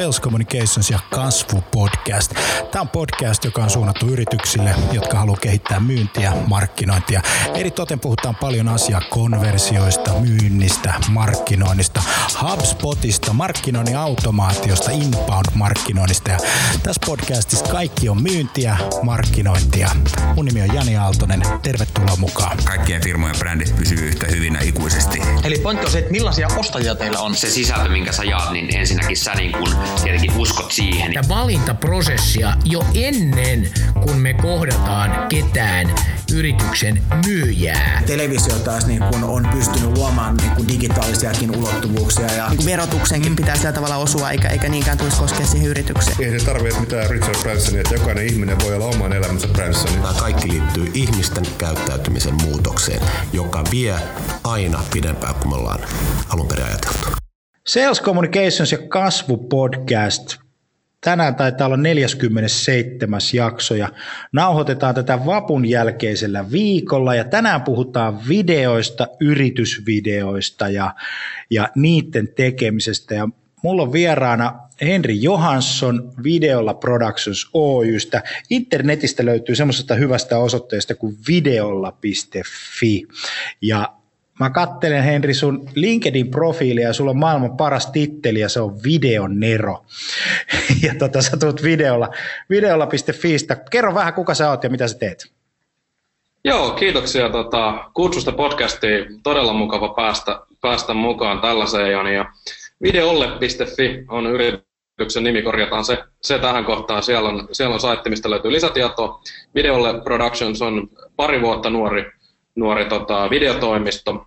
Sales Communications ja Kasvu podcast. Tämä on podcast, joka on suunnattu yrityksille, jotka haluaa kehittää myyntiä, markkinointia. Eri toten puhutaan paljon asiaa konversioista, myynnistä, markkinoinnista, HubSpotista, markkinoinnin automaatiosta, inbound-markkinoinnista. Ja tässä podcastissa kaikki on myyntiä, markkinointia. Mun nimi on Jani Aaltonen. Tervetuloa mukaan. Kaikkien firmojen brändit pysyy yhtä hyvinä ikuisesti. Eli pointti on se, että millaisia ostajia teillä on. Se sisältö, minkä sä jaat, niin ensinnäkin sä niin kun tietenkin uskot siihen. Ja valintaprosessia jo ennen, kun me kohdataan ketään yrityksen myyjää. Televisio taas niin kun on pystynyt luomaan niin kun digitaalisiakin ulottuvuuksia. Ja... Niin verotuksenkin pitää sillä tavalla osua, eikä, eikä niinkään tulisi koskea siihen yritykseen. Ei se tarvitse mitään Richard Bransonia, että jokainen ihminen voi olla oman elämänsä Branson. Tämä kaikki liittyy ihmisten käyttäytymisen muutokseen, joka vie aina pidempään kuin me ollaan alun perin ajateltu. Sales Communications ja Kasvu podcast. Tänään taitaa olla 47. jakso ja nauhoitetaan tätä vapun jälkeisellä viikolla ja tänään puhutaan videoista, yritysvideoista ja, ja niiden tekemisestä ja mulla on vieraana Henri Johansson Videolla Productions Oystä. Internetistä löytyy semmoisesta hyvästä osoitteesta kuin videolla.fi ja Mä kattelen Henri sun LinkedIn-profiilia ja sulla on maailman paras titteli ja se on Videonero. Ja tota, sä tulet videolla, videolla.fiistä. Kerro vähän kuka sä oot ja mitä sä teet. Joo, kiitoksia tota, kutsusta podcastiin. Todella mukava päästä, päästä mukaan tällaiseen. Ja videolle.fi on yrityksen nimi, korjataan se, se tähän kohtaan. Siellä on, siellä on saitti, mistä löytyy lisätietoa. Videolle Productions on pari vuotta nuori, nuori tota, videotoimisto,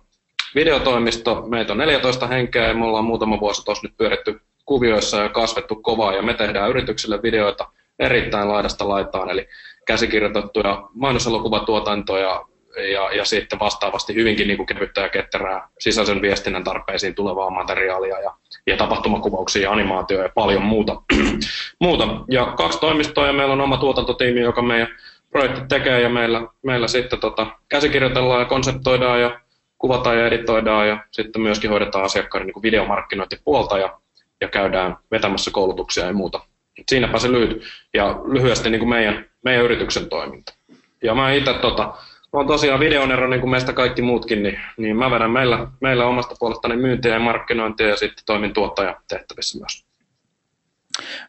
videotoimisto. Meitä on 14 henkeä ja me ollaan muutama vuosi tuossa nyt pyöritty kuvioissa ja kasvettu kovaa ja me tehdään yrityksille videoita erittäin laidasta laitaan, eli käsikirjoitettuja mainoselokuvatuotantoja ja, ja sitten vastaavasti hyvinkin niin kuin kevyttä ja ketterää sisäisen viestinnän tarpeisiin tulevaa materiaalia ja, ja tapahtumakuvauksia ja animaatioja ja paljon muuta. muuta. Ja kaksi toimistoa ja meillä on oma tuotantotiimi, joka meidän projektit tekee ja meillä, meillä sitten tota, käsikirjoitellaan ja konseptoidaan ja kuvataan ja editoidaan ja sitten myöskin hoidetaan asiakkaiden niin videomarkkinointipuolta ja, ja käydään vetämässä koulutuksia ja muuta. Siinäpä se lyhyt ja lyhyesti niin kuin meidän, meidän yrityksen toiminta. Ja mä itse tota, on tosiaan videonero niin kuin meistä kaikki muutkin, niin, niin mä vedän meillä, meillä omasta puolestani myyntiä ja markkinointia ja sitten toimin tuottajatehtävissä myös.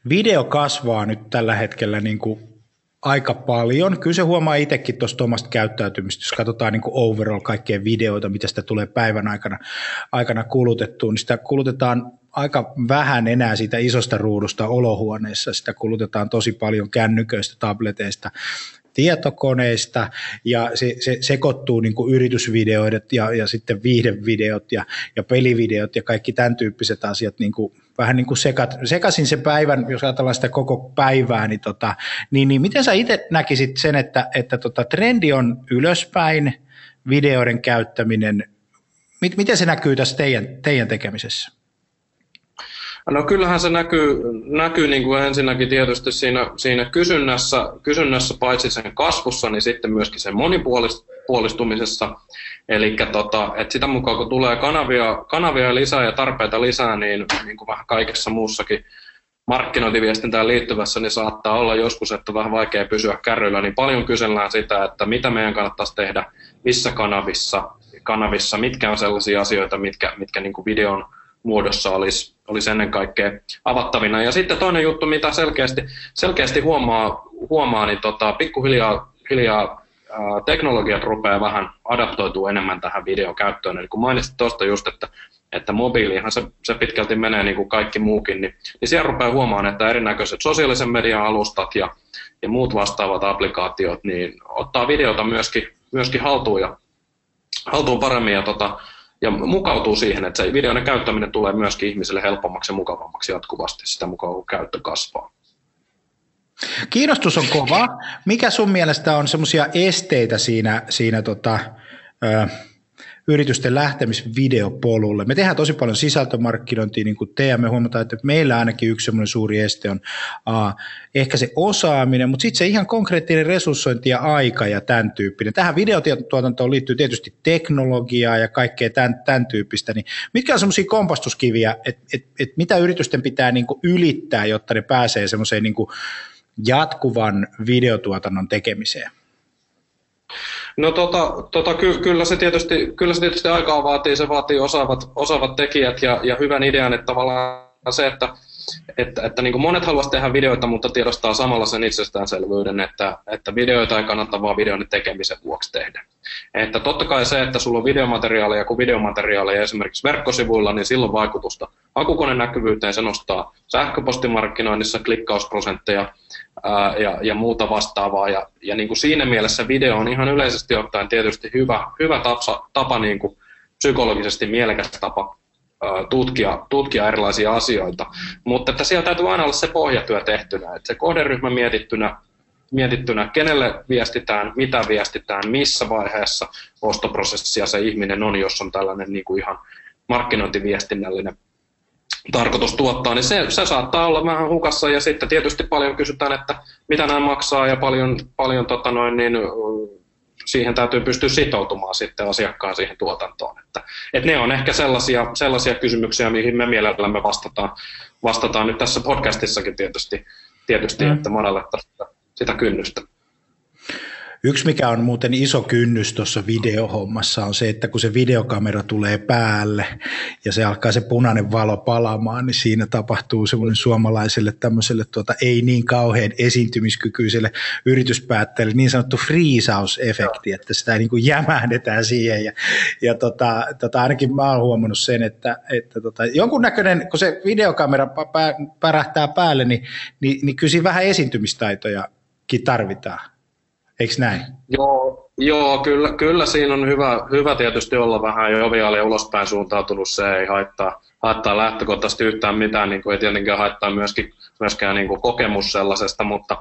Video kasvaa nyt tällä hetkellä niin kuin aika paljon. Kyllä se huomaa itsekin tuosta omasta käyttäytymistä, jos katsotaan niin overall kaikkea videoita, mitä sitä tulee päivän aikana, aikana kulutettua, niin sitä kulutetaan aika vähän enää siitä isosta ruudusta olohuoneessa, sitä kulutetaan tosi paljon kännyköistä, tableteista, tietokoneista ja se, se sekoittuu niin kuin yritysvideoidot ja, ja sitten viihdevideot ja, ja pelivideot ja kaikki tämän tyyppiset asiat niin kuin vähän niin kuin sekat, sekasin sen päivän, jos ajatellaan sitä koko päivää, niin, tota, niin, niin miten sä itse näkisit sen, että, että tota, trendi on ylöspäin, videoiden käyttäminen, miten se näkyy tässä teidän, teidän tekemisessä? No kyllähän se näkyy, näkyy niin kuin ensinnäkin tietysti siinä, siinä kysynnässä, kysynnässä, paitsi sen kasvussa, niin sitten myöskin sen monipuolistumisessa. Eli tota, että sitä mukaan kun tulee kanavia, kanavia lisää ja tarpeita lisää, niin, niin kuin vähän kaikessa muussakin markkinointiviestintään liittyvässä, niin saattaa olla joskus, että on vähän vaikea pysyä kärryillä, niin paljon kysellään sitä, että mitä meidän kannattaisi tehdä, missä kanavissa, kanavissa mitkä on sellaisia asioita, mitkä, mitkä niin kuin videon muodossa olisi, olisi ennen kaikkea avattavina. Ja sitten toinen juttu, mitä selkeästi, selkeästi huomaa, huomaa niin tota, pikkuhiljaa hiljaa, teknologiat rupeaa vähän adaptoituu enemmän tähän videokäyttöön. Eli kun mainitsit tuosta just, että, että mobiilihan se, se pitkälti menee niin kuin kaikki muukin, niin, niin siellä rupeaa huomaamaan, että erinäköiset sosiaalisen median alustat ja, ja muut vastaavat applikaatiot, niin ottaa videota myöskin, myöskin haltuun ja haltuun paremmin ja tota, ja mukautuu siihen, että se videoiden käyttäminen tulee myöskin ihmiselle helpommaksi ja mukavammaksi jatkuvasti sitä mukaan, kun käyttö kasvaa. Kiinnostus on kova. Mikä sun mielestä on semmoisia esteitä siinä, siinä tota, ö, yritysten lähtemisvideopolulle. Me tehdään tosi paljon sisältömarkkinointia, niin kuin te, ja me huomataan, että meillä ainakin yksi semmoinen suuri este on uh, ehkä se osaaminen, mutta sitten se ihan konkreettinen resurssointi ja aika ja tämän tyyppinen. Tähän videotuotantoon liittyy tietysti teknologiaa ja kaikkea tämän, tämän tyyppistä, niin mitkä on semmoisia kompastuskiviä, että et, et mitä yritysten pitää niin kuin ylittää, jotta ne pääsee semmoiseen niin kuin jatkuvan videotuotannon tekemiseen? No tota, tota, ky, kyllä, se tietysti, kyllä se tietysti aikaa vaatii, se vaatii osaavat, osaavat tekijät ja, ja hyvän idean, että tavallaan se, että, että, että niin kuin monet haluaisivat tehdä videoita, mutta tiedostaa samalla sen itsestäänselvyyden, että, että videoita ei kannata vaan videon tekemisen vuoksi tehdä. Että totta kai se, että sulla on videomateriaalia, kun videomateriaalia esimerkiksi verkkosivuilla, niin silloin vaikutusta hakukoneen näkyvyyteen, se nostaa sähköpostimarkkinoinnissa klikkausprosentteja ää, ja, ja muuta vastaavaa. Ja, ja niin kuin siinä mielessä video on ihan yleisesti ottaen tietysti hyvä, hyvä tapa, tapa niin kuin psykologisesti mielekäs tapa tutkia, tutkia erilaisia asioita, mutta että siellä täytyy aina olla se pohjatyö tehtynä, että se kohderyhmä mietittynä, mietittynä, kenelle viestitään, mitä viestitään, missä vaiheessa ostoprosessia se ihminen on, jos on tällainen niin kuin ihan markkinointiviestinnällinen tarkoitus tuottaa, niin se, se saattaa olla vähän hukassa. Ja sitten tietysti paljon kysytään, että mitä nämä maksaa ja paljon, paljon tota noin, niin, siihen täytyy pystyä sitoutumaan sitten asiakkaan siihen tuotantoon. Että, että ne on ehkä sellaisia, sellaisia kysymyksiä, mihin me mielellämme vastataan, vastataan nyt tässä podcastissakin tietysti, tietysti mm. että sitä, sitä kynnystä. Yksi, mikä on muuten iso kynnys tuossa videohommassa, on se, että kun se videokamera tulee päälle ja se alkaa se punainen valo palamaan, niin siinä tapahtuu semmoinen suomalaiselle tämmöiselle tuota, ei niin kauhean esiintymiskykyiselle yrityspäättäjälle niin sanottu friisausefekti, että sitä niin kuin jämähdetään siihen. Ja, ja tota, tota, ainakin mä oon huomannut sen, että, että tota, jonkunnäköinen, kun se videokamera pärähtää päälle, niin, niin, niin kyllä siinä vähän esiintymistaitojakin tarvitaan. Eikö näin? Joo, joo kyllä, kyllä siinä on hyvä, hyvä tietysti olla vähän joviaali ja ulospäin suuntautunut. Se ei haittaa, haittaa lähtökohtaisesti yhtään mitään, niin kuin ei tietenkään haittaa myöskin, myöskään niin kuin kokemus sellaisesta, mutta,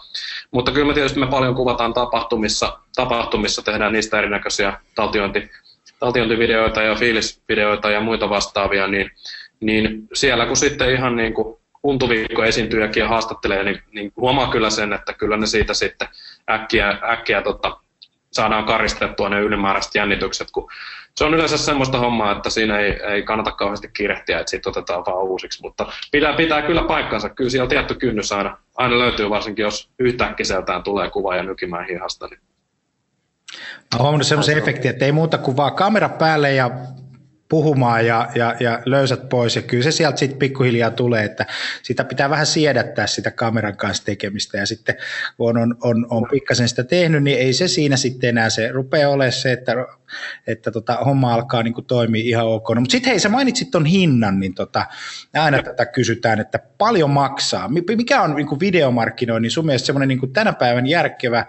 mutta kyllä me tietysti me paljon kuvataan tapahtumissa, tapahtumissa tehdään niistä erinäköisiä taltiointi, taltiointivideoita ja fiilisvideoita ja muita vastaavia, niin, niin siellä kun sitten ihan niin kuin untuviikko esiintyjäkin ja haastattelee, niin, niin huomaa kyllä sen, että kyllä ne siitä sitten äkkiä, äkkiä tota, saadaan karistettua ne ylimääräiset jännitykset, kun se on yleensä semmoista hommaa, että siinä ei, ei kannata kauheasti kiirehtiä, että siitä otetaan vaan uusiksi, mutta pitää, pitää kyllä paikkansa, kyllä siellä tietty kynnys aina, aina löytyy, varsinkin jos yhtäkkiseltään tulee kuva ja nykimään hihasta. Niin. Mä huomannut semmoisen efektin, että ei muuta kuin vaan kamera päälle ja puhumaan ja, ja, ja löysät pois ja kyllä se sieltä sitten pikkuhiljaa tulee, että sitä pitää vähän siedättää sitä kameran kanssa tekemistä ja sitten kun on, on, on pikkasen sitä tehnyt, niin ei se siinä sitten enää se rupeaa olemaan se, että, että tota, homma alkaa niin kuin toimia ihan ok. No, mutta sitten hei, sä mainitsit ton hinnan, niin tota, aina tätä kysytään, että paljon maksaa. Mikä on niin kuin videomarkkinoinnin sun mielestä semmoinen niin tänä päivän järkevä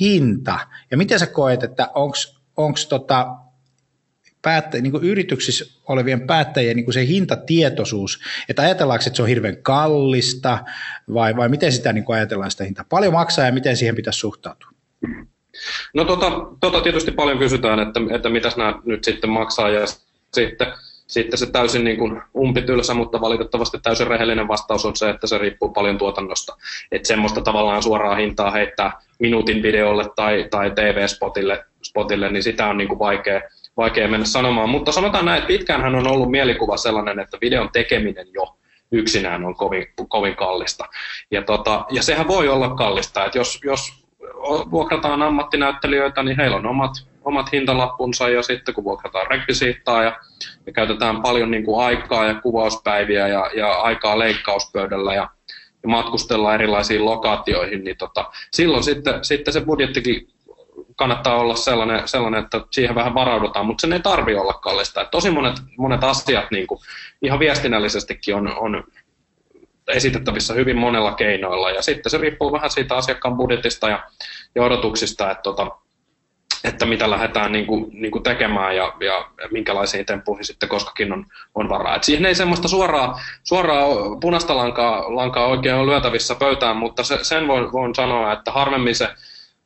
hinta ja miten sä koet, että onko tota, päättä, niin yrityksissä olevien päättäjien niin se hintatietoisuus, että ajatellaanko, että se on hirveän kallista vai, vai miten sitä niin ajatellaan sitä hintaa? Paljon maksaa ja miten siihen pitäisi suhtautua? No tota, tota tietysti paljon kysytään, että, että mitäs nämä nyt sitten maksaa ja sitten, sitten se täysin niin kuin umpitylsä, mutta valitettavasti täysin rehellinen vastaus on se, että se riippuu paljon tuotannosta. Että semmoista tavallaan suoraa hintaa heittää minuutin videolle tai, tai TV-spotille, spotille, niin sitä on niin kuin vaikea, vaikea mennä sanomaan, mutta sanotaan näin, että pitkäänhän on ollut mielikuva sellainen, että videon tekeminen jo yksinään on kovin, kovin kallista. Ja, tota, ja sehän voi olla kallista, että jos, jos vuokrataan ammattinäyttelijöitä, niin heillä on omat, omat hintalappunsa ja sitten kun vuokrataan rekvisiittaa ja, ja käytetään paljon niin kuin aikaa ja kuvauspäiviä ja, ja aikaa leikkauspöydällä ja, ja matkustellaan erilaisiin lokaatioihin, niin tota, silloin sitten, sitten se budjettikin kannattaa olla sellainen, sellainen, että siihen vähän varaudutaan, mutta sen ei tarvi olla kallista. Et tosi monet, monet asiat niin kuin, ihan viestinnällisestikin on, on esitettävissä hyvin monella keinoilla, ja sitten se riippuu vähän siitä asiakkaan budjetista ja, ja odotuksista, että, tota, että mitä lähdetään niin kuin, niin kuin tekemään ja, ja minkälaisiin temppuihin sitten koskakin on, on varaa. Et siihen ei semmoista suoraa, suoraa punaista lankaa, lankaa oikein ole lyötävissä pöytään, mutta se, sen voin, voin sanoa, että harvemmin se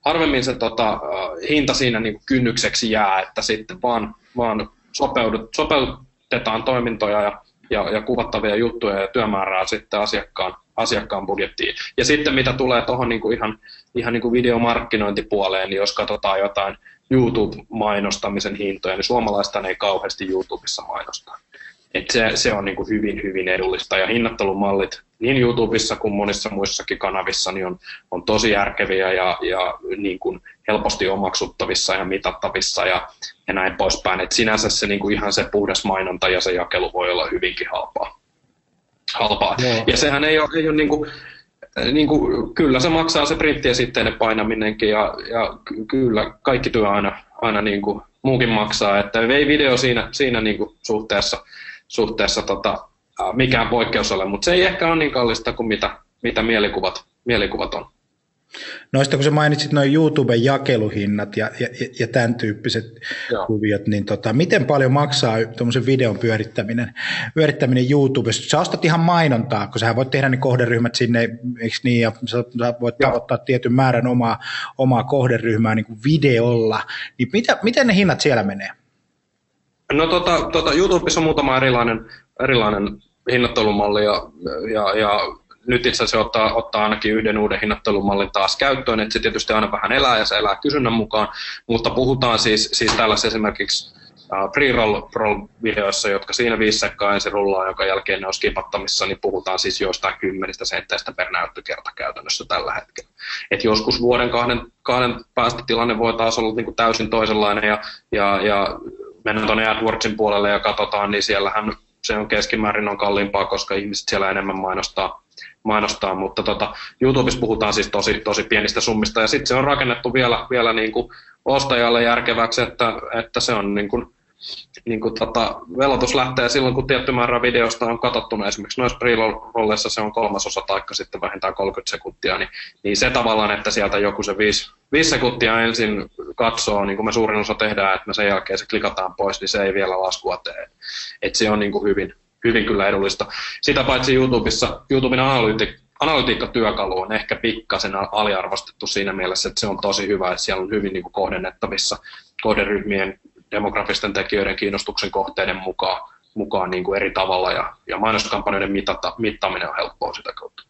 harvemmin se tota, hinta siinä niin kuin kynnykseksi jää, että sitten vaan, vaan sopeudut, sopeutetaan toimintoja ja, ja, ja kuvattavia juttuja ja työmäärää sitten asiakkaan, asiakkaan budjettiin. Ja sitten mitä tulee tuohon niin kuin ihan, ihan niin kuin videomarkkinointipuoleen, niin jos katsotaan jotain YouTube-mainostamisen hintoja, niin suomalaista ei kauheasti YouTubessa mainostaa. Et se, se on niin kuin hyvin, hyvin edullista ja hinnoittelumallit niin YouTubessa kuin monissa muissakin kanavissa niin on, on tosi järkeviä ja, ja niin kuin helposti omaksuttavissa ja mitattavissa ja, ja näin poispäin. Et sinänsä se niin kuin ihan se puhdas mainonta ja se jakelu voi olla hyvinkin halpaa. halpaa. Ja sehän ei ole, ei ole niin kuin, niin kuin, kyllä se maksaa se printti ja sitten painaminenkin ja, ja kyllä kaikki työ aina, aina niin kuin muukin maksaa, että ei video siinä, siinä niin kuin suhteessa, suhteessa tota, mikään poikkeus ole, mutta se ei ehkä ole niin kallista kuin mitä, mitä mielikuvat, mielikuvat on. Noista kun sä mainitsit noin YouTuben jakeluhinnat ja, ja, ja tämän tyyppiset Joo. kuviot, niin tota, miten paljon maksaa tuommoisen videon pyörittäminen, pyörittäminen YouTubessa? Sä ostat ihan mainontaa, kun sä voit tehdä ne kohderyhmät sinne, eikö niin, ja sä, sä voit Joo. tavoittaa tietyn määrän omaa, omaa kohderyhmää niin kuin videolla, niin mitä, miten ne hinnat siellä menee? No tota, tota, YouTubessa on muutama erilainen, erilainen hinnoittelumalli ja, ja, ja nyt itse asiassa ottaa, ottaa ainakin yhden uuden hinnoittelumallin taas käyttöön, että se tietysti aina vähän elää ja se elää kysynnän mukaan, mutta puhutaan siis, siis tällaisessa esimerkiksi pre-roll-videoissa, jotka siinä viisi sekkaa ensin rullaa, jonka jälkeen ne on skipattamissa, niin puhutaan siis jostain kymmenistä sentteistä per näyttökerta käytännössä tällä hetkellä. Et joskus vuoden kahden, kahden päästä tilanne voi taas olla niin kuin täysin toisenlainen ja, ja, ja mennään tuonne AdWordsin puolelle ja katsotaan, niin siellähän se on keskimäärin on kalliimpaa, koska ihmiset siellä enemmän mainostaa, mainostaa. Mutta tota, YouTubessa puhutaan siis tosi, tosi pienistä summista, ja sitten se on rakennettu vielä, vielä niin kuin ostajalle järkeväksi, että, että se on niin kuin, niin kuin tota, velotus lähtee silloin, kun tietty määrä videosta on katsottuna. Esimerkiksi noissa pre se on kolmasosa taikka sitten vähintään 30 sekuntia, niin, niin se tavallaan, että sieltä joku se 5, 5 sekuntia ensin katsoo, niin kuin me suurin osa tehdään, että me sen jälkeen se klikataan pois, niin se ei vielä laskua tee. Et se on niin kuin hyvin, hyvin kyllä edullista. Sitä paitsi YouTubessa, YouTuben analyytik, analytiikkatyökalu on ehkä pikkasen aliarvostettu siinä mielessä, että se on tosi hyvä, että siellä on hyvin niin kuin kohdennettavissa kohderyhmien demografisten tekijöiden kiinnostuksen kohteiden mukaan, mukaan niin kuin eri tavalla ja, ja mainoskampanjoiden mitata, mittaaminen on helppoa sitä kautta.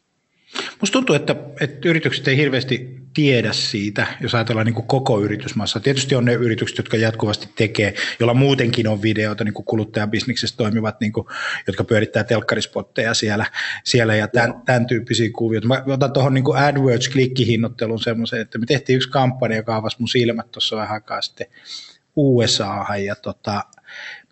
Musta tuntuu, että, että yritykset ei hirveästi tiedä siitä, jos ajatellaan niin kuin koko yritysmassa. Tietysti on ne yritykset, jotka jatkuvasti tekee, joilla muutenkin on videoita, niin kuin kuluttajabisniksessä toimivat, niin kuin, jotka pyörittää telkkarispotteja siellä, siellä ja tämän, tämän tyyppisiä kuvioita. Mä otan tuohon niin AdWords-klikkihinnotteluun semmoisen, että me tehtiin yksi kampanja, joka avasi mun silmät tuossa vähän aikaa sitten USAhan ja tota,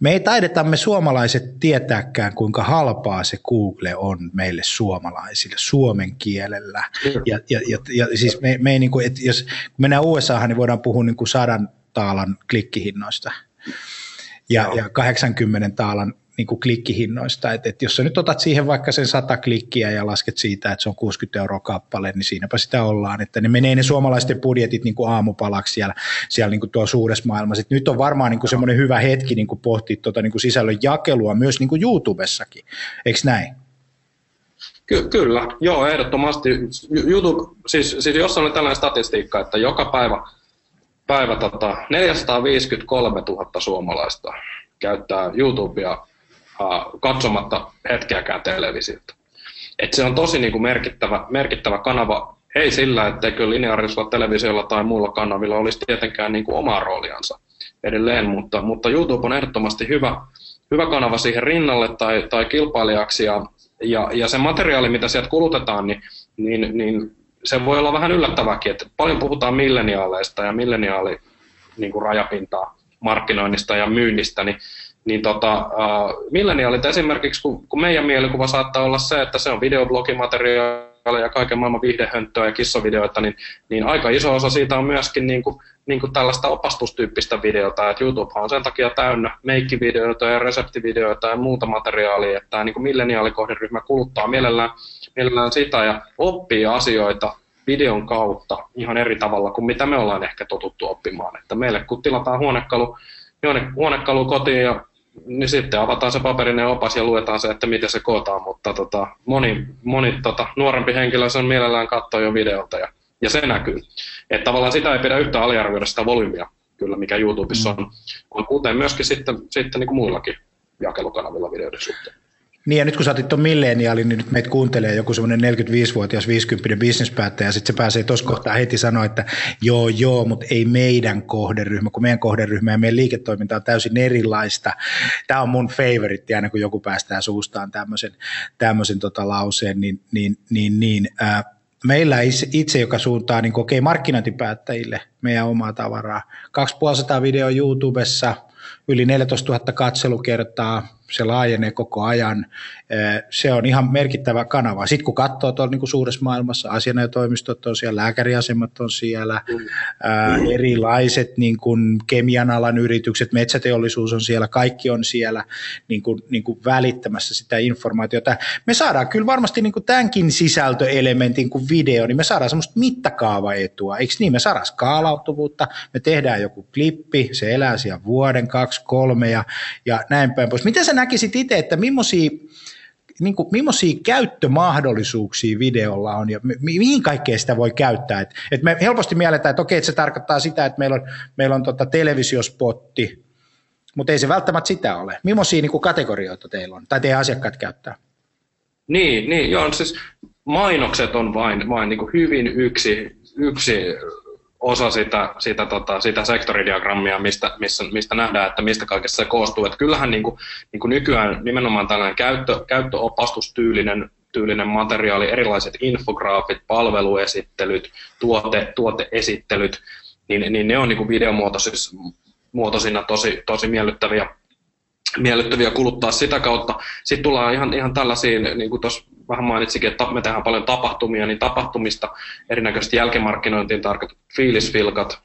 me ei taideta me suomalaiset tietääkään, kuinka halpaa se Google on meille suomalaisille suomen kielellä. Ja, ja, ja, ja siis me, me ei niin kuin, että jos kun mennään USAhan, niin voidaan puhua niin kuin sadan taalan klikkihinnoista. Ja, ja 80 taalan niin kuin klikkihinnoista. Et, et jos sä nyt otat siihen vaikka sen 100 klikkiä ja lasket siitä, että se on 60 euroa kappale, niin siinäpä sitä ollaan. Että ne menee ne suomalaisten budjetit niin kuin aamupalaksi siellä, siellä niin kuin tuolla suuressa maailmassa. Et nyt on varmaan niin kuin semmoinen hyvä hetki niin kuin pohtia tuota niin kuin sisällön jakelua myös niin kuin YouTubessakin. Eikö näin? Ky- kyllä, joo, ehdottomasti. YouTube, siis, siis jos on tällainen statistiikka, että joka päivä, päivä tota, 453 000 suomalaista käyttää YouTubea katsomatta hetkeäkään televisiota. Et se on tosi niin kuin merkittävä, merkittävä kanava, ei sillä, etteikö lineaarisella televisiolla tai muilla kanavilla olisi tietenkään niin kuin oma rooliansa edelleen, mutta, mutta YouTube on ehdottomasti hyvä, hyvä kanava siihen rinnalle tai, tai kilpailijaksi, ja, ja, ja se materiaali, mitä sieltä kulutetaan, niin, niin, niin se voi olla vähän yllättäväkin, että paljon puhutaan milleniaaleista ja milleniaali niin kuin rajapintaa markkinoinnista ja myynnistä, niin niin tota, uh, milleniaalit esimerkiksi, kun, kun meidän mielikuva saattaa olla se, että se on videoblogimateriaalia ja kaiken maailman viihdehönttöä ja kissavideoita, niin, niin aika iso osa siitä on myöskin niin kuin, niin kuin tällaista opastustyyppistä videota, että YouTube on sen takia täynnä meikkivideoita ja reseptivideoita ja muuta materiaalia, että tämä niin milleniaalikohderyhmä kuluttaa mielellään, mielellään sitä ja oppii asioita videon kautta ihan eri tavalla kuin mitä me ollaan ehkä totuttu oppimaan. Että meille kun tilataan huonekalu, huonekalu kotiin ja niin sitten avataan se paperinen opas ja luetaan se, että miten se kootaan, mutta tota, moni, moni tota, nuorempi henkilö sen mielellään katsoo jo videolta ja, ja se näkyy. Että tavallaan sitä ei pidä yhtään aliarvioida sitä volyymia, kyllä, mikä YouTubessa on, on kuten myöskin sitten, sitten niin kuin muillakin jakelukanavilla videoiden suhteen. Niin ja nyt kun sä otit tuon milleniaalin, niin nyt meitä kuuntelee joku semmoinen 45-vuotias 50 bisnespäättäjä, ja sitten se pääsee tuossa kohtaa heti sanoa, että joo joo, mutta ei meidän kohderyhmä, kun meidän kohderyhmä ja meidän liiketoiminta on täysin erilaista. Tämä on mun favorite, aina kun joku päästää suustaan tämmöisen, tämmöisen tota lauseen, niin, niin, niin, niin ää, meillä itse, joka suuntaa niin okay, markkinointipäättäjille meidän omaa tavaraa. 2500 video YouTubessa, yli 14 000 katselukertaa, se laajenee koko ajan. Se on ihan merkittävä kanava. Sitten kun katsoo tuolla niin kuin suuressa maailmassa, asianajotoimistot on siellä, lääkäriasemat on siellä, mm. erilaiset niin kuin kemian alan yritykset, metsäteollisuus on siellä, kaikki on siellä niin kuin, niin kuin välittämässä sitä informaatiota. Me saadaan kyllä varmasti niin kuin tämänkin sisältöelementin kuin video, niin me saadaan semmoista mittakaavaetua, eikö niin? Me saadaan skaalautuvuutta, me tehdään joku klippi, se elää siellä vuoden, kaksi, kolme ja, ja näin päin pois. Miten sä näkisit itse, että millaisia, niin kuin, millaisia käyttömahdollisuuksia videolla on ja mihin kaikkea sitä voi käyttää. Et, et me helposti mielletään, että okei, että se tarkoittaa sitä, että meillä on, meillä on tota televisiospotti, mutta ei se välttämättä sitä ole. Millaisia niin kuin kategorioita teillä on, tai teidän asiakkaat käyttää? Niin, niin joo, siis mainokset on vain, vain niin kuin hyvin yksi, yksi osa sitä, sitä, tota, sitä sektoridiagrammia, mistä, missä, mistä nähdään, että mistä kaikessa se koostuu. Että kyllähän niin kuin, niin kuin nykyään nimenomaan tällainen käyttö, käyttöopastustyylinen tyylinen materiaali, erilaiset infograafit, palveluesittelyt, tuote, tuoteesittelyt, niin, niin ne on niin kuin videomuotoisina tosi, tosi miellyttäviä miellyttäviä kuluttaa sitä kautta. Sitten tullaan ihan, ihan tällaisiin, niin kuin tuossa vähän mainitsikin, että me tehdään paljon tapahtumia, niin tapahtumista erinäköisesti jälkimarkkinointiin tarkoitetut fiilisfilkat,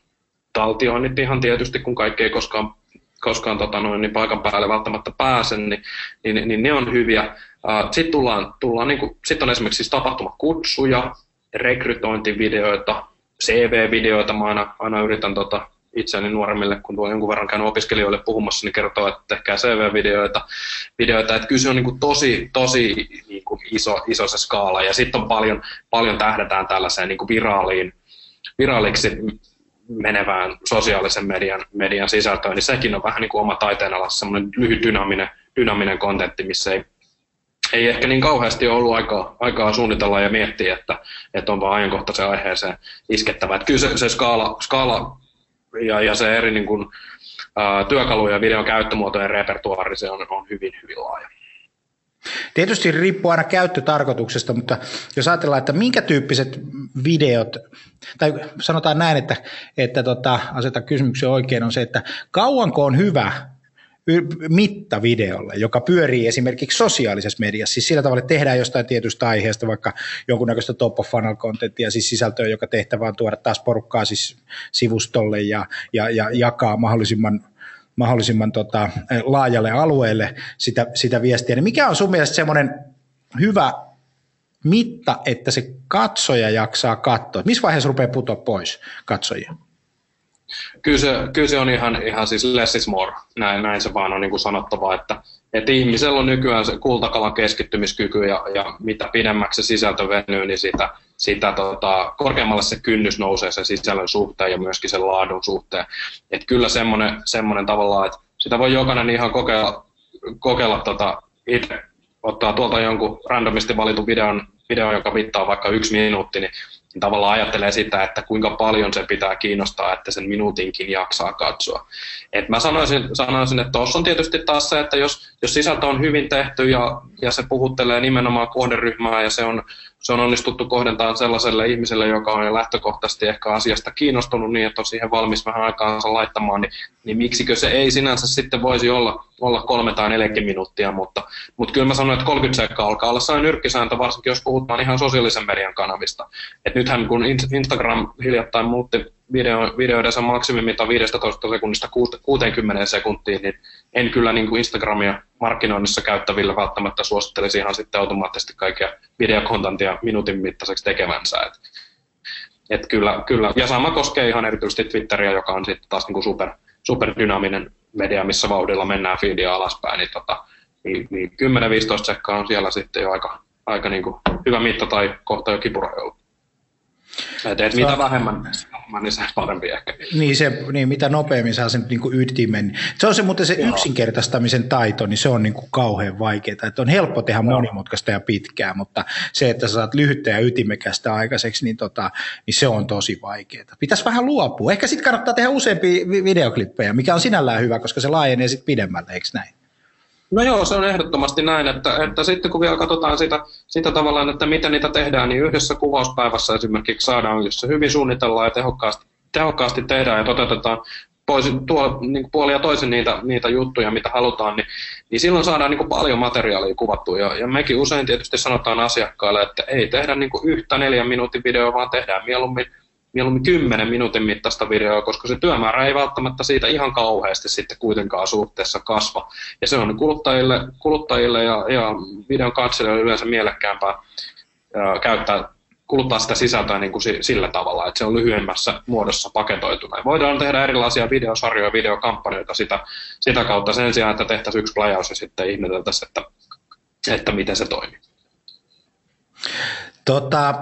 taltioinnit ihan tietysti, kun kaikki ei koskaan, koskaan tota noin, niin paikan päälle välttämättä pääse, niin, niin, niin ne on hyviä. Sitten tullaan, tullaan niin kuin, sit on esimerkiksi siis tapahtumakutsuja, rekrytointivideoita, CV-videoita, mä aina, aina yritän tota, itseäni nuoremmille, kun tuo jonkun verran käynyt opiskelijoille puhumassa, niin kertoo, että tehkää CV-videoita. Videoita, että kyllä se on niin kuin tosi, tosi niin kuin iso, iso se skaala. Ja sitten on paljon, paljon tähdätään tällaiseen niin kuin viraaliin, viraaliksi menevään sosiaalisen median, median sisältöön, niin sekin on vähän niin kuin oma taiteenala, semmoinen lyhyt dynaaminen, dynaaminen kontentti, missä ei, ei ehkä niin kauheasti ollut aikaa, aikaa suunnitella ja miettiä, että, että on vaan ajankohtaisen aiheeseen iskettävä. Että kyllä se, se skaala, skaala ja, ja se eri niin kuin, ää, työkalu- ja videon käyttömuotojen repertuaari se on, on hyvin, hyvin laaja. Tietysti riippuu aina käyttötarkoituksesta, mutta jos ajatellaan, että minkä tyyppiset videot, tai sanotaan näin, että, että tota, aseta kysymyksen oikein, on se, että kauanko on hyvä mitta videolle, joka pyörii esimerkiksi sosiaalisessa mediassa, siis sillä tavalla, että tehdään jostain tietystä aiheesta vaikka jonkunnäköistä top of funnel contenttia, siis sisältöä, joka tehtävä on tuoda taas porukkaa siis sivustolle ja, ja, ja jakaa mahdollisimman mahdollisimman tota, laajalle alueelle sitä, sitä viestiä, niin mikä on sun mielestä semmoinen hyvä mitta, että se katsoja jaksaa katsoa? Missä vaiheessa rupeaa putoa pois katsojia? Kyllä se, kyllä se on ihan, ihan siis less is more, näin, näin se vaan on niin kuin sanottava, että, että ihmisellä on nykyään se kultakalan keskittymiskyky ja, ja mitä pidemmäksi se sisältö venyy, niin sitä, sitä tota, korkeammalle se kynnys nousee sen sisällön suhteen ja myöskin sen laadun suhteen. Että kyllä semmoinen, semmoinen tavallaan, että sitä voi jokainen ihan kokeilla, kokeilla tota, itse ottaa tuolta jonkun randomisti valitun videon, videon, joka vittaa vaikka yksi minuutti, niin niin tavallaan ajattelee sitä, että kuinka paljon se pitää kiinnostaa, että sen minuutinkin jaksaa katsoa. Et mä sanoisin, sanoisin että tuossa on tietysti taas se, että jos, jos sisältö on hyvin tehty ja, ja se puhuttelee nimenomaan kohderyhmää ja se on, se on onnistuttu kohdentaa sellaiselle ihmiselle, joka on jo lähtökohtaisesti ehkä asiasta kiinnostunut niin, että on siihen valmis vähän aikaansa laittamaan, niin, niin miksikö se ei sinänsä sitten voisi olla, olla kolme tai neljäkin minuuttia, mutta, mutta kyllä mä sanoin, että 30 sekkaa alkaa olla sellainen nyrkkisääntö, varsinkin jos puhutaan ihan sosiaalisen median kanavista. Et nythän kun Instagram hiljattain muutti video, videoidensa maksimimita 15 sekunnista 60 sekuntiin, niin en kyllä niin kuin Instagramia markkinoinnissa käyttäville välttämättä suosittelisi ihan sitten automaattisesti kaikkia videokontantia minuutin mittaiseksi tekemänsä. Et, et kyllä, kyllä. Ja sama koskee ihan erityisesti Twitteriä, joka on sitten taas niin kuin super, superdynaaminen media, missä vauhdilla mennään feedia alaspäin, niin, tota, niin, niin 10-15 sekkaa on siellä sitten jo aika, aika niin kuin hyvä mitta tai kohta jo kipurajoilla. Et, et mitä vähemmän, vähemmän, niin se parempi ehkä. Niin, se, niin mitä nopeammin saa sen niin kuin ytimen. Se on se, mutta se Joo. yksinkertaistamisen taito, niin se on niin kuin kauhean vaikeaa. Että on helppo tehdä Joo. monimutkaista ja pitkää, mutta se, että sä saat lyhyttä ja ytimekästä aikaiseksi, niin, tota, niin se on tosi vaikeaa. Pitäisi vähän luopua. Ehkä sitten kannattaa tehdä useampia videoklippejä, mikä on sinällään hyvä, koska se laajenee sitten pidemmälle, eikö näin? No joo, se on ehdottomasti näin, että, että sitten kun vielä katsotaan sitä, sitä tavallaan, että miten niitä tehdään, niin yhdessä kuvauspäivässä esimerkiksi saadaan, jos se hyvin suunnitellaan ja tehokkaasti, tehokkaasti tehdään ja toteutetaan poisin, tuo, niin puoli ja toisin niitä, niitä juttuja, mitä halutaan, niin, niin silloin saadaan niin paljon materiaalia kuvattua. Ja, ja mekin usein tietysti sanotaan asiakkaille, että ei tehdä niin yhtä neljän minuutin videoa, vaan tehdään mieluummin mieluummin 10 minuutin mittaista videoa, koska se työmäärä ei välttämättä siitä ihan kauheasti sitten kuitenkaan suhteessa kasva. Ja se on kuluttajille, kuluttajille ja, ja videon katselijoille yleensä mielekkäämpää ää, käyttää kuluttaa sitä sisältöä niin kuin sillä tavalla, että se on lyhyemmässä muodossa paketoituna. Voidaan tehdä erilaisia videosarjoja, videokampanjoita sitä, sitä kautta sen sijaan, että tehtäisiin yksi pläjäys ja sitten ihmeteltäisiin, että, että miten se toimii. Tota,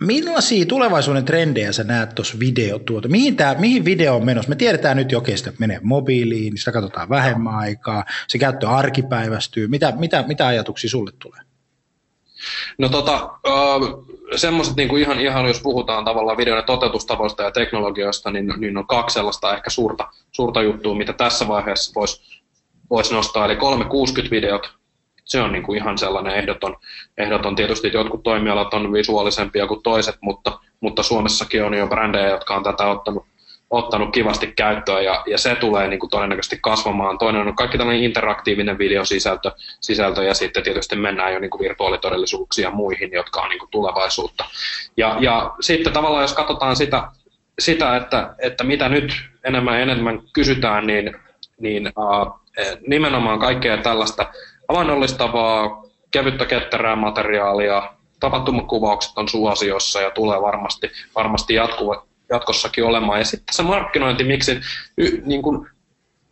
Millaisia tulevaisuuden trendejä sä näet tuossa videotuoto? Mihin, tää, mihin video on menossa? Me tiedetään nyt jokin, että menee mobiiliin, sitä katsotaan vähemmän aikaa, se käyttö arkipäivästyy. Mitä, mitä, mitä ajatuksia sulle tulee? No tota, semmoiset niin kuin ihan, ihan, jos puhutaan tavallaan videon toteutustavoista ja teknologioista, niin, niin on kaksi sellaista ehkä suurta, suurta juttua, mitä tässä vaiheessa voisi vois nostaa. Eli 360-videot, se on niin kuin ihan sellainen ehdoton, ehdoton. Tietysti jotkut toimialat on visuaalisempia kuin toiset, mutta, mutta Suomessakin on jo brändejä, jotka on tätä ottanut, ottanut kivasti käyttöön ja, ja se tulee niin kuin todennäköisesti kasvamaan. Toinen on kaikki tällainen interaktiivinen videosisältö sisältö, ja sitten tietysti mennään jo niin kuin virtuaalitodellisuuksia muihin, jotka on niin kuin tulevaisuutta. Ja, ja sitten tavallaan jos katsotaan sitä, sitä että, että mitä nyt enemmän ja enemmän kysytään, niin, niin uh, nimenomaan kaikkea tällaista havainnollistavaa, kevyttä ketterää materiaalia, tapahtumakuvaukset on suosiossa ja tulee varmasti, varmasti jatkuva, jatkossakin olemaan. Ja sitten se markkinointi, miksi niin kuin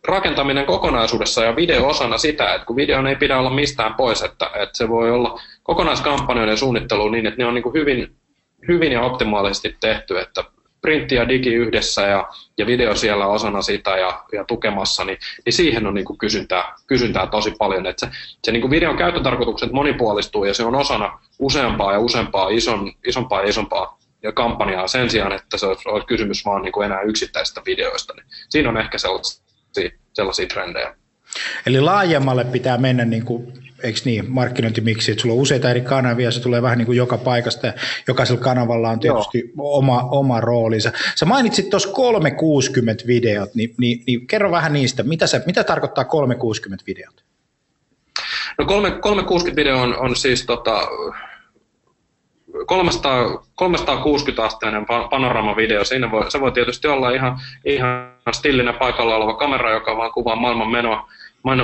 rakentaminen kokonaisuudessa ja video osana sitä, että kun video ei pidä olla mistään pois, että, että se voi olla kokonaiskampanjoiden suunnittelu niin, että ne on niin kuin hyvin, hyvin ja optimaalisesti tehty, että printti ja digi yhdessä ja, ja video siellä osana sitä ja, ja tukemassa, niin, niin siihen on niin kuin kysyntää, kysyntää tosi paljon. Että se se niin kuin videon käyttötarkoitukset monipuolistuu ja se on osana useampaa ja useampaa ison, isompaa ja isompaa ja kampanjaa sen sijaan, että se olisi kysymys vaan niin kuin enää yksittäisistä videoista. Niin siinä on ehkä sellaisia, sellaisia trendejä. Eli laajemmalle pitää mennä niin kuin eikö niin, markkinointimiksi, että sulla on useita eri kanavia, se tulee vähän niin kuin joka paikasta ja jokaisella kanavalla on tietysti oma, oma roolinsa. Sä mainitsit tuossa 360 videot, niin, niin, niin kerro vähän niistä, mitä, se, mitä tarkoittaa 360 videot? No 360 video on, on siis tota, 300, 360-asteinen panoramavideo. Siinä voi, se voi tietysti olla ihan, ihan stillinen paikalla oleva kamera, joka vaan kuvaa maailman menoa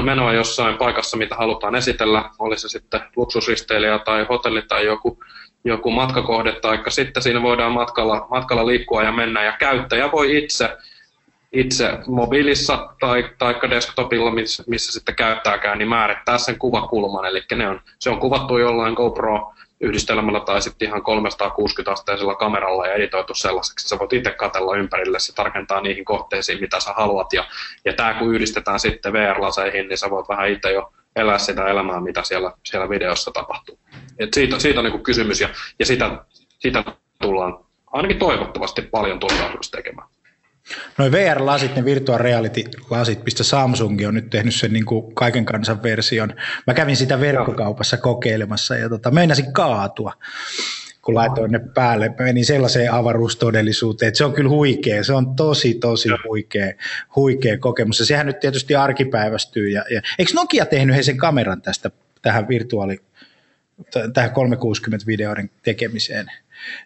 menoa jossain paikassa, mitä halutaan esitellä, oli se sitten luksusristeilijä tai hotelli tai joku, joku matkakohde, tai sitten siinä voidaan matkalla, matkalla liikkua ja mennä, ja käyttäjä voi itse, itse mobiilissa tai, tai desktopilla, missä, missä sitten käyttääkään, niin määrittää sen kuvakulman, eli ne on, se on kuvattu jollain GoPro yhdistelmällä tai sitten ihan 360-asteisella kameralla ja editoitu sellaiseksi, sä voit itse katsella ympärille ja tarkentaa niihin kohteisiin, mitä sä haluat. Ja, ja tämä kun yhdistetään sitten VR-laseihin, niin sä voit vähän itse jo elää sitä elämää, mitä siellä, siellä videossa tapahtuu. Et siitä, siitä on niin kysymys ja, ja sitä, sitä tullaan ainakin toivottavasti paljon tulevaisuudessa tekemään. Noin VR-lasit, ne virtual reality-lasit, mistä Samsung on nyt tehnyt sen niin kuin kaiken kansan version. Mä kävin sitä verkkokaupassa kokeilemassa ja tota, meinasin kaatua kun laitoin ne päälle, menin sellaiseen avaruustodellisuuteen, että se on kyllä huikea, se on tosi, tosi huikea, huikea kokemus. Ja sehän nyt tietysti arkipäivästyy. Ja, ja, eikö Nokia tehnyt he sen kameran tästä tähän virtuaali, tähän 360-videoiden tekemiseen?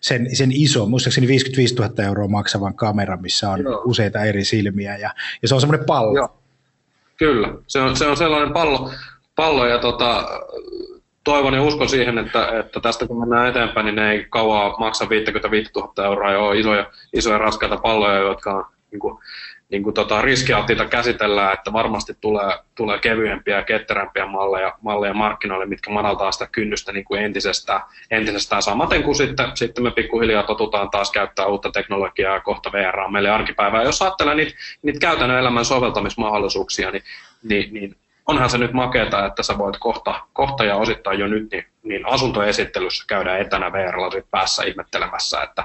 Sen, sen iso, muistaakseni 55 000 euroa maksavan kameran, missä on Joo. useita eri silmiä ja, ja se on semmoinen pallo. Joo. Kyllä, se on, se on sellainen pallo, pallo ja tota, toivon ja uskon siihen, että, että tästä kun mennään eteenpäin, niin ne ei kauaa maksa 55 000 euroa ja ole isoja, isoja raskaita palloja, jotka on niin kuin, niin kuin tota riskialttiita käsitellään, että varmasti tulee, tulee kevyempiä ja ketterämpiä malleja, malleja markkinoille, mitkä madaltaa sitä kynnystä niin kuin entisestään, entisestään samaten kuin sitten, sitten me pikkuhiljaa totutaan taas käyttää uutta teknologiaa ja kohta VR on meille arkipäivää. Jos ajattelee niitä, niitä käytännön elämän soveltamismahdollisuuksia, niin, niin, niin onhan se nyt makeeta, että sä voit kohta, kohta ja osittain jo nyt niin, niin asuntoesittelyssä käydä etänä VR-lasit päässä ihmettelemässä, että,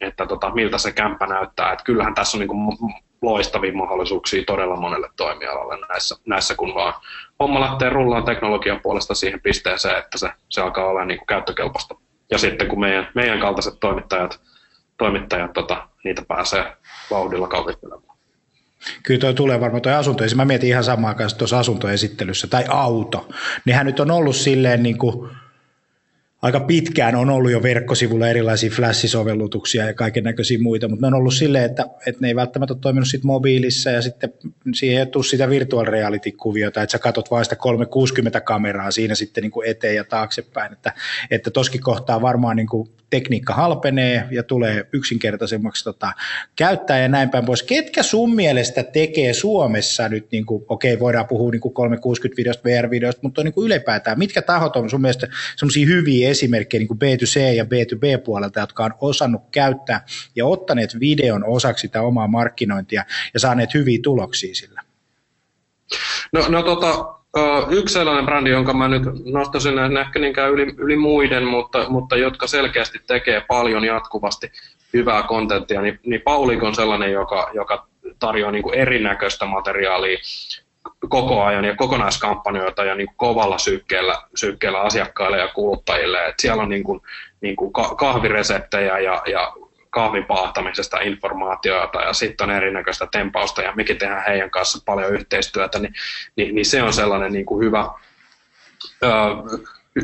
että tota, miltä se kämppä näyttää. Että kyllähän tässä on niin kuin loistavia mahdollisuuksia todella monelle toimialalle näissä, näissä kun vaan homma lähtee rullaan teknologian puolesta siihen pisteeseen, että se, se alkaa olla niin kuin käyttökelpoista. Ja sitten kun meidän, meidän kaltaiset toimittajat, toimittajat tota, niitä pääsee vauhdilla kaupittelemaan. Kyllä tuo tulee varmaan tuo asunto. Mä mietin ihan samaa kanssa tuossa asuntoesittelyssä. Tai auto. Nehän nyt on ollut silleen niin kuin, aika pitkään on ollut jo verkkosivulla erilaisia flash-sovellutuksia ja kaiken näköisiä muita, mutta ne on ollut silleen, että, että ne ei välttämättä ole toiminut sit mobiilissa ja sitten siihen ei tule sitä virtual reality-kuviota, että sä katot vain sitä 360-kameraa siinä sitten niin kuin eteen ja taaksepäin, että, että toskin kohtaa varmaan niin kuin tekniikka halpenee ja tulee yksinkertaisemmaksi tota, käyttää ja näin päin pois. Ketkä sun mielestä tekee Suomessa nyt, niin kuin, okei voidaan puhua niin 360-videosta, VR-videosta, mutta niin kuin ylipäätään, mitkä tahot on sun mielestä sellaisia hyviä esimerkkejä niin kuin B2C ja B2B-puolelta, jotka on osannut käyttää ja ottaneet videon osaksi sitä omaa markkinointia ja saaneet hyviä tuloksia sillä? No, no tota, yksi sellainen brändi, jonka mä nyt nostaisin ehkä niinkään yli, yli muiden, mutta, mutta jotka selkeästi tekee paljon jatkuvasti hyvää kontenttia, niin, niin Paulik on sellainen, joka, joka tarjoaa niin kuin erinäköistä materiaalia koko ajan ja kokonaiskampanjoita ja niin kuin kovalla sykkeellä, sykkeellä asiakkaille ja kuluttajille. Et siellä on niin kuin, niin kuin kahvireseptejä ja, ja kahvipahtamisesta informaatiota ja sitten on erinäköistä tempausta ja mikä tehdään heidän kanssa paljon yhteistyötä, niin, niin, niin se on sellainen niin kuin hyvä, ö,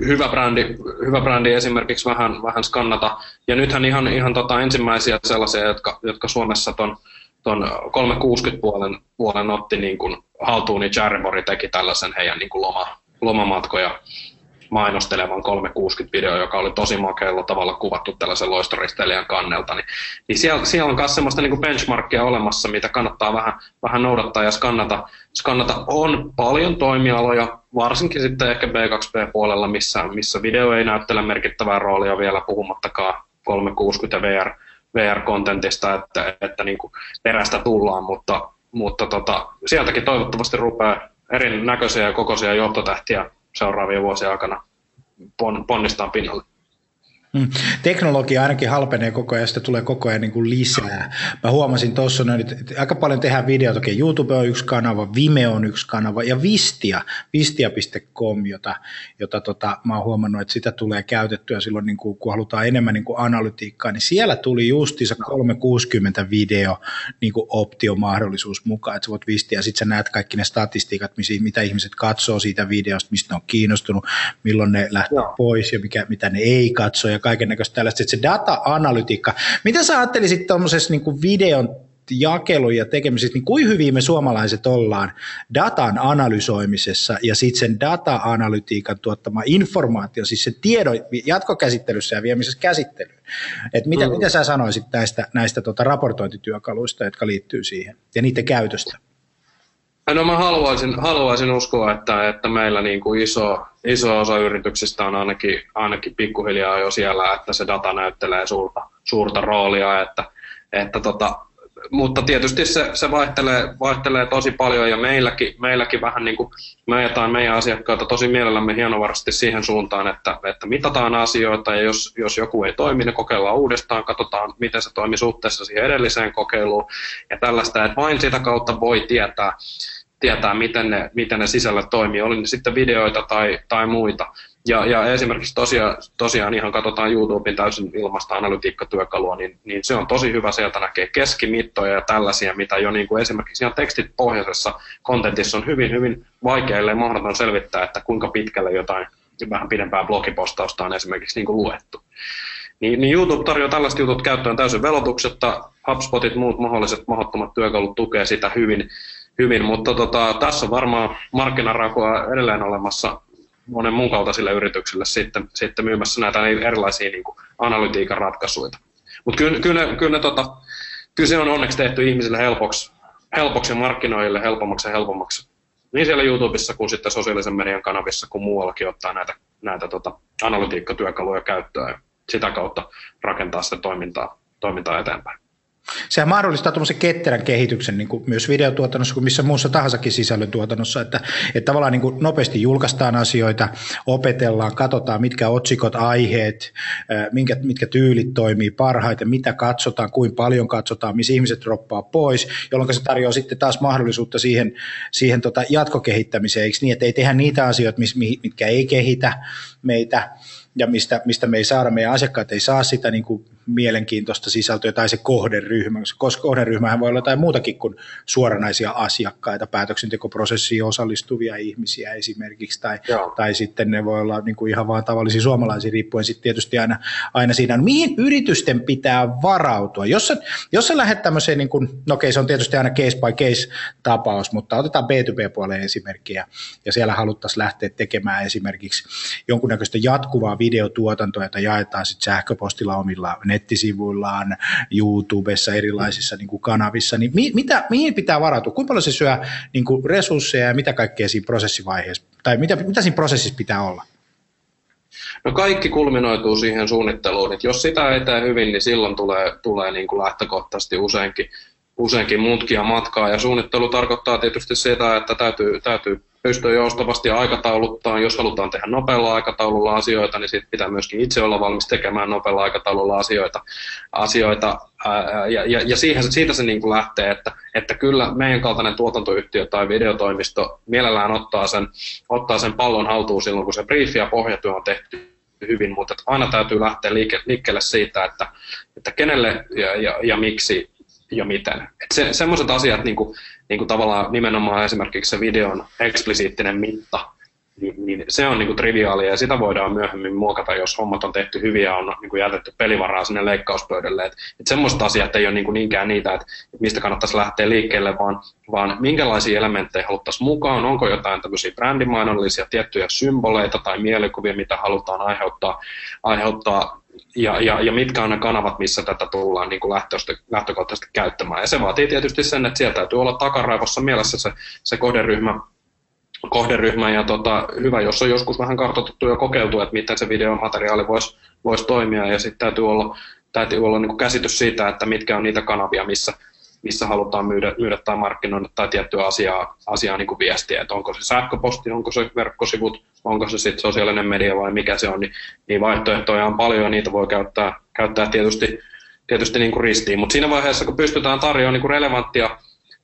hyvä, brändi, hyvä brändi esimerkiksi vähän, vähän skannata. Ja nythän ihan, ihan tota ensimmäisiä sellaisia, jotka, jotka Suomessa ton, ton 360-puolen puolen otti niin kuin haltuun, niin Jarrebori teki tällaisen heidän niin kuin loma, lomamatkoja mainostelevan 360-video, joka oli tosi makealla tavalla kuvattu tällaisen loistoristeilijän kannelta, niin, niin siellä, siellä on myös semmoista niin benchmarkia olemassa, mitä kannattaa vähän, vähän noudattaa ja skannata. skannata. On paljon toimialoja, varsinkin sitten ehkä B2B-puolella, missä, missä video ei näyttele merkittävää roolia vielä puhumattakaan 360 VR, VR-kontentista, että, että niin kuin perästä tullaan, mutta, mutta tota, sieltäkin toivottavasti rupeaa erinäköisiä ja kokoisia johtotähtiä seuraavien vuosien aikana pon, ponnistaa pinnalle. Hmm. Teknologia ainakin halpenee koko ajan, sitä tulee koko ajan niin kuin lisää. Mä huomasin tuossa, että aika paljon tehdään videota, okay, YouTube on yksi kanava, Vimeo on yksi kanava ja Vistia, vistia.com, jota, jota tota, mä oon huomannut, että sitä tulee käytettyä silloin, niin kuin, kun halutaan enemmän niin kuin analytiikkaa, niin siellä tuli justiinsa 360 video niin kuin optiomahdollisuus mukaan, että sä voit Vistia, ja sitten sä näet kaikki ne statistiikat, mitä ihmiset katsoo siitä videosta, mistä ne on kiinnostunut, milloin ne lähtee pois ja mikä, mitä ne ei katso ja kaiken näköistä tällaista, että se data-analytiikka, mitä sä ajattelisit tuommoisessa niin videon jakelu ja tekemisessä, niin kuin hyvin me suomalaiset ollaan datan analysoimisessa ja sitten sen data-analytiikan tuottama informaatio, siis se tiedon jatkokäsittelyssä ja viemisessä käsittelyyn. Et mitä, mm. mitä sä sanoisit näistä, näistä tota raportointityökaluista, jotka liittyy siihen ja niiden käytöstä? No mä haluaisin, haluaisin uskoa, että, että meillä niin kuin iso, iso osa yrityksistä on ainakin, ainakin pikkuhiljaa jo siellä, että se data näyttelee suurta, suurta roolia, että, että tota, mutta tietysti se, se vaihtelee, vaihtelee tosi paljon ja meilläkin, meilläkin vähän niin kuin me ajetaan meidän asiakkaita tosi mielellämme hienovaraisesti siihen suuntaan, että, että mitataan asioita ja jos, jos joku ei toimi, niin kokeillaan uudestaan, katsotaan miten se toimii suhteessa siihen edelliseen kokeiluun ja tällaista, että vain sitä kautta voi tietää, tietää miten, ne, miten ne sisällä toimii, oli ne sitten videoita tai, tai muita. Ja, ja esimerkiksi tosiaan, tosiaan ihan katsotaan YouTuben täysin ilmasta analytiikkatyökalua, niin, niin se on tosi hyvä. Sieltä näkee keskimittoja ja tällaisia, mitä jo niin kuin esimerkiksi ihan tekstit pohjaisessa kontentissa on hyvin, hyvin vaikea, ellei mahdoton selvittää, että kuinka pitkälle jotain vähän pidempää blogipostausta on esimerkiksi niin kuin luettu. Niin, niin YouTube tarjoaa tällaiset jutut käyttöön täysin velotuksetta. HubSpotit, muut mahdolliset mahdottomat työkalut tukee sitä hyvin, hyvin mutta tota, tässä on varmaan markkinarakoa edelleen olemassa monen muun kaltaisille yrityksille sitten, sitten myymässä näitä erilaisia niin kuin analytiikan ratkaisuja. Mutta kyllä, kyllä, kyllä, tota, kyllä se on onneksi tehty ihmisille helpoksi, helpoksi markkinoille, helpommaksi ja helpommaksi. Niin siellä YouTubessa kuin sitten sosiaalisen median kanavissa kuin muuallakin ottaa näitä, näitä tota, analytiikkatyökaluja käyttöön ja sitä kautta rakentaa sitä toimintaa, toimintaa eteenpäin. Sehän mahdollistaa tuommoisen ketterän kehityksen niin kuin myös videotuotannossa kuin missä muussa tahansakin sisällöntuotannossa, että, että tavallaan niin kuin nopeasti julkaistaan asioita, opetellaan, katsotaan mitkä otsikot, aiheet, minkä, mitkä tyylit toimii parhaiten, mitä katsotaan, kuinka paljon katsotaan, missä ihmiset droppaa pois, jolloin se tarjoaa sitten taas mahdollisuutta siihen, siihen tota jatkokehittämiseen, eikö niin, että ei tehdä niitä asioita, mitkä ei kehitä meitä, ja mistä, mistä me ei saada, meidän asiakkaat ei saa sitä niin kuin mielenkiintoista sisältöä tai se kohderyhmä, koska kohderyhmähän voi olla jotain muutakin kuin suoranaisia asiakkaita, päätöksentekoprosessiin osallistuvia ihmisiä esimerkiksi, tai, tai sitten ne voi olla niin kuin ihan vaan tavallisia suomalaisia, riippuen sitten tietysti aina, aina siinä, mihin yritysten pitää varautua. Jos sä, jos sä lähdet tämmöiseen, niin kuin, no okei, se on tietysti aina case by case tapaus, mutta otetaan B2B-puoleen esimerkkiä, ja siellä haluttaisiin lähteä tekemään esimerkiksi jonkunnäköistä jatkuvaa videotuotantoa, jota jaetaan sitten sähköpostilla omilla nettisivuillaan, YouTubessa, erilaisissa niin kuin kanavissa, niin mi, mitä, mihin pitää varautua? Kuinka paljon se syö niin kuin resursseja ja mitä kaikkea siinä prosessivaiheessa, tai mitä, mitä siinä prosessissa pitää olla? No kaikki kulminoituu siihen suunnitteluun, että jos sitä ei tee hyvin, niin silloin tulee, tulee niin kuin lähtökohtaisesti useinkin, useinkin mutkia matkaa, ja suunnittelu tarkoittaa tietysti sitä, että täytyy, täytyy pystyy joustavasti aikatauluttaa. Jos halutaan tehdä nopealla aikataululla asioita, niin sit pitää myöskin itse olla valmis tekemään nopealla aikataululla asioita. asioita ja, ja, ja siihen, siitä se niin kuin lähtee, että, että kyllä meidän kaltainen tuotantoyhtiö tai videotoimisto mielellään ottaa sen, ottaa sen pallon haltuun silloin, kun se briefi ja pohjatyö on tehty hyvin, mutta aina täytyy lähteä liikkeelle siitä, että, että kenelle ja, ja, ja miksi ja miten. Et se, semmoiset asiat, niin kuin, niin kuin tavallaan nimenomaan esimerkiksi se videon eksplisiittinen mitta, niin, niin se on niin kuin triviaalia ja sitä voidaan myöhemmin muokata, jos hommat on tehty hyvin ja on niin kuin jätetty pelivaraa sinne leikkauspöydälle. Et, et semmoista asiat ei ole niin kuin niinkään niitä, että et mistä kannattaisi lähteä liikkeelle, vaan, vaan minkälaisia elementtejä haluttaisiin mukaan, onko jotain tämmöisiä brändimainonnallisia tiettyjä symboleita tai mielikuvia, mitä halutaan aiheuttaa, aiheuttaa ja, ja, ja mitkä on ne kanavat, missä tätä tullaan niin kuin lähtökohtaisesti käyttämään. Ja se vaatii tietysti sen, että siellä täytyy olla takaraivossa mielessä se, se kohderyhmä, kohderyhmä ja tota, hyvä, jos on joskus vähän kartoitettu ja kokeiltu, että miten se videomateriaali voisi vois toimia ja sitten täytyy olla, täytyy olla niin kuin käsitys siitä, että mitkä on niitä kanavia, missä, missä halutaan myydä, myydä tai markkinoida tai tiettyä asiaa, asiaa niin kuin viestiä, että onko se sähköposti, onko se verkkosivut, onko se sitten sosiaalinen media vai mikä se on, niin, niin vaihtoehtoja on paljon ja niitä voi käyttää, käyttää tietysti, tietysti niin kuin ristiin, mutta siinä vaiheessa, kun pystytään tarjoamaan niin kuin relevanttia,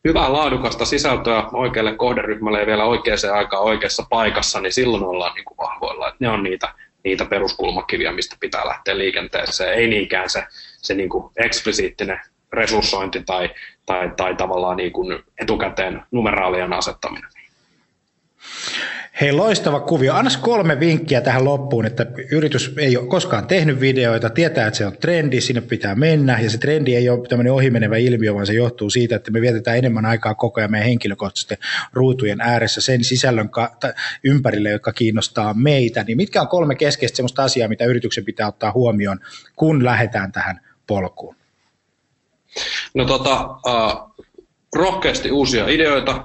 hyvää laadukasta sisältöä oikealle kohderyhmälle ja vielä oikeaan aikaan oikeassa paikassa, niin silloin ollaan niin kuin vahvoilla. Että ne on niitä, niitä peruskulmakiviä, mistä pitää lähteä liikenteeseen, ei niinkään se, se niin kuin eksplisiittinen resurssointi tai, tai, tai tavallaan niin kuin etukäteen numeraalien asettaminen. Hei, loistava kuvio. Anna kolme vinkkiä tähän loppuun, että yritys ei ole koskaan tehnyt videoita, tietää, että se on trendi, sinne pitää mennä, ja se trendi ei ole tämmöinen ohimenevä ilmiö, vaan se johtuu siitä, että me vietetään enemmän aikaa koko ajan meidän henkilökohtaisten ruutujen ääressä sen sisällön ympärille, joka kiinnostaa meitä. Niin mitkä on kolme keskeistä sellaista asiaa, mitä yrityksen pitää ottaa huomioon, kun lähdetään tähän polkuun? No tota, uh, rohkeasti uusia ideoita,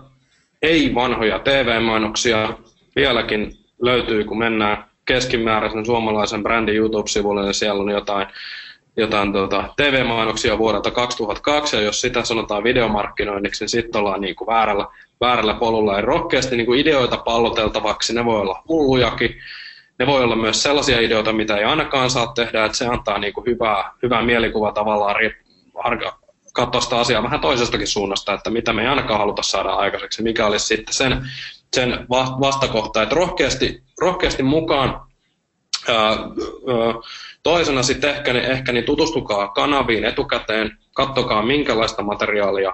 ei vanhoja TV-mainoksia, vieläkin löytyy, kun mennään keskimääräisen suomalaisen brändin YouTube-sivulle, niin siellä on jotain, jotain tuota, TV-mainoksia vuodelta 2002, ja jos sitä sanotaan videomarkkinoinniksi, niin sitten ollaan niin kuin väärällä, väärällä polulla. Ja rohkeasti niin kuin ideoita palloteltavaksi, ne voi olla hullujakin, ne voi olla myös sellaisia ideoita, mitä ei ainakaan saa tehdä, että se antaa niin kuin hyvää, hyvää mielikuvaa tavallaan katsoa sitä asiaa vähän toisestakin suunnasta, että mitä me ei ainakaan haluta saada aikaiseksi, mikä olisi sitten sen, sen vastakohta, että rohkeasti, rohkeasti mukaan toisena sitten ehkä, niin, ehkä niin tutustukaa kanaviin etukäteen, katsokaa minkälaista materiaalia,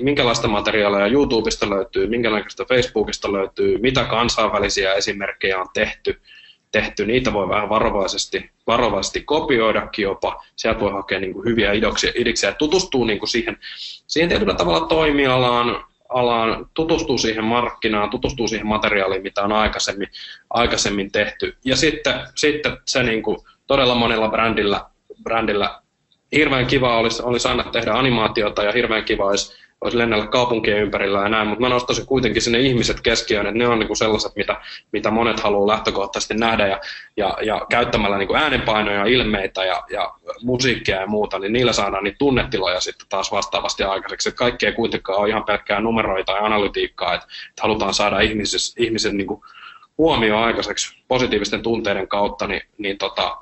minkälaista materiaalia YouTubesta löytyy, minkälaista Facebookista löytyy, mitä kansainvälisiä esimerkkejä on tehty, tehty, niitä voi vähän varovaisesti, varovaisesti kopioidakin jopa. Sieltä voi hakea niin kuin hyviä idoksia, idiksiä ja tutustuu niin kuin siihen, siihen tietyllä tavalla toimialaan, alaan, tutustuu siihen markkinaan, tutustuu siihen materiaaliin, mitä on aikaisemmin, aikaisemmin tehty. Ja sitten, sitten se niin kuin todella monella brändillä, brändillä hirveän kiva olisi, olisi aina tehdä animaatiota ja hirveän kiva olisi olisi lennellä kaupunkien ympärillä ja näin, mutta mä nostaisin kuitenkin sinne ihmiset keskiöön, että ne on niinku sellaiset, mitä, mitä monet haluaa lähtökohtaisesti nähdä ja, ja, ja käyttämällä niinku äänenpainoja, ilmeitä ja, ja musiikkia ja muuta, niin niillä saadaan niitä tunnetiloja sitten taas vastaavasti aikaiseksi. Että kaikki ei kuitenkaan ole ihan pelkkää numeroita ja analytiikkaa, että, että halutaan saada ihmisen niinku huomio aikaiseksi positiivisten tunteiden kautta, niin, niin tota,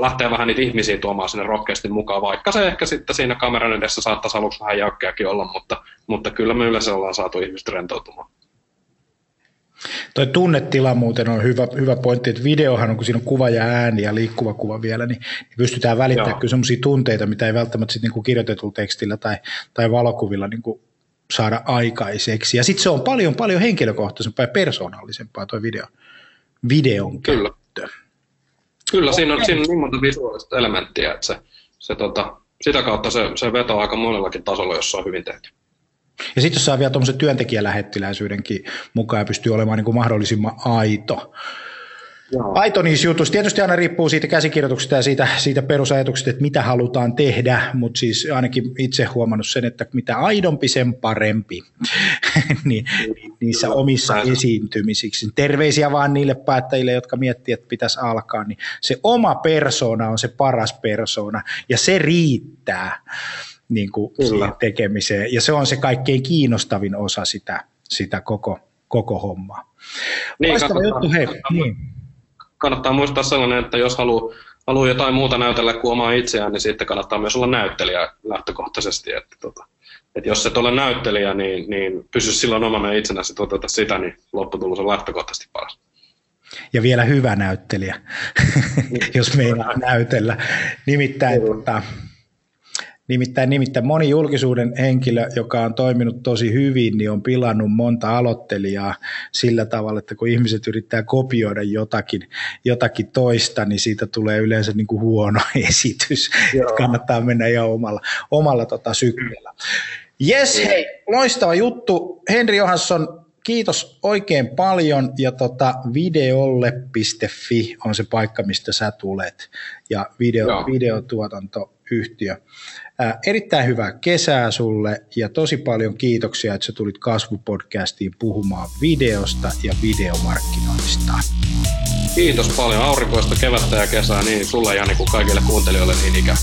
lähtee vähän niitä ihmisiä tuomaan sinne rohkeasti mukaan, vaikka se ehkä sitten siinä kameran edessä saattaisi aluksi vähän jäykkääkin olla, mutta, mutta kyllä me yleensä ollaan saatu ihmiset rentoutumaan. Toi tunnetila muuten on hyvä, hyvä pointti, että videohan on, kun siinä on kuva ja ääni ja liikkuva kuva vielä, niin, niin pystytään välittämään Joo. kyllä sellaisia tunteita, mitä ei välttämättä sitten niin kirjoitetulla tekstillä tai, tai valokuvilla niin kuin saada aikaiseksi. Ja sitten se on paljon, paljon henkilökohtaisempaa ja persoonallisempaa tuo video, videon Kyllä. Kyllä, siinä on, siinä on niin monta visuaalista elementtiä, että se, se tota, sitä kautta se, se vetoo aika monellakin tasolla, jos se on hyvin tehty. Ja sitten jos saa vielä tuommoisen työntekijälähettiläisyydenkin mukaan ja pystyy olemaan niin kuin mahdollisimman aito, Joo. aito niissä jutuissa. Tietysti aina riippuu siitä käsikirjoituksesta ja siitä, siitä perusajatuksesta, että mitä halutaan tehdä, mutta siis ainakin itse huomannut sen, että mitä aidompi, sen parempi niin, niissä Joo. omissa Näin. esiintymisiksi. Terveisiä vaan niille päättäjille, jotka miettii, että pitäisi alkaa, niin se oma persona on se paras persona ja se riittää niin kuin siihen tekemiseen ja se on se kaikkein kiinnostavin osa sitä, sitä koko, koko hommaa. Niin, juttu, hei. Niin kannattaa muistaa sellainen, että jos haluaa haluaa jotain muuta näytellä kuin omaa itseään, niin sitten kannattaa myös olla näyttelijä lähtökohtaisesti. Että, tota, että jos et ole näyttelijä, niin, niin pysy silloin omana itsenäsi toteuta sitä, niin lopputulos on lähtökohtaisesti paras. Ja vielä hyvä näyttelijä, jos meinaa näytellä. Nimittäin, tota, Nimittäin, nimittäin moni julkisuuden henkilö, joka on toiminut tosi hyvin, niin on pilannut monta aloittelijaa sillä tavalla, että kun ihmiset yrittää kopioida jotakin, jotakin toista, niin siitä tulee yleensä niin kuin huono esitys. Joo. Kannattaa mennä jo omalla, omalla tota syklillä. Jes, hei, loistava juttu. Henri Johansson, kiitos oikein paljon ja tota, videolle.fi on se paikka, mistä sä tulet ja video, videotuotantoyhtiö. Ää, erittäin hyvää kesää sulle ja tosi paljon kiitoksia, että sä tulit Kasvupodcastiin puhumaan videosta ja videomarkkinoinnista. Kiitos paljon aurinkoista kevättä ja kesää niin sulle ja niin kuin kaikille kuuntelijoille niin ikään.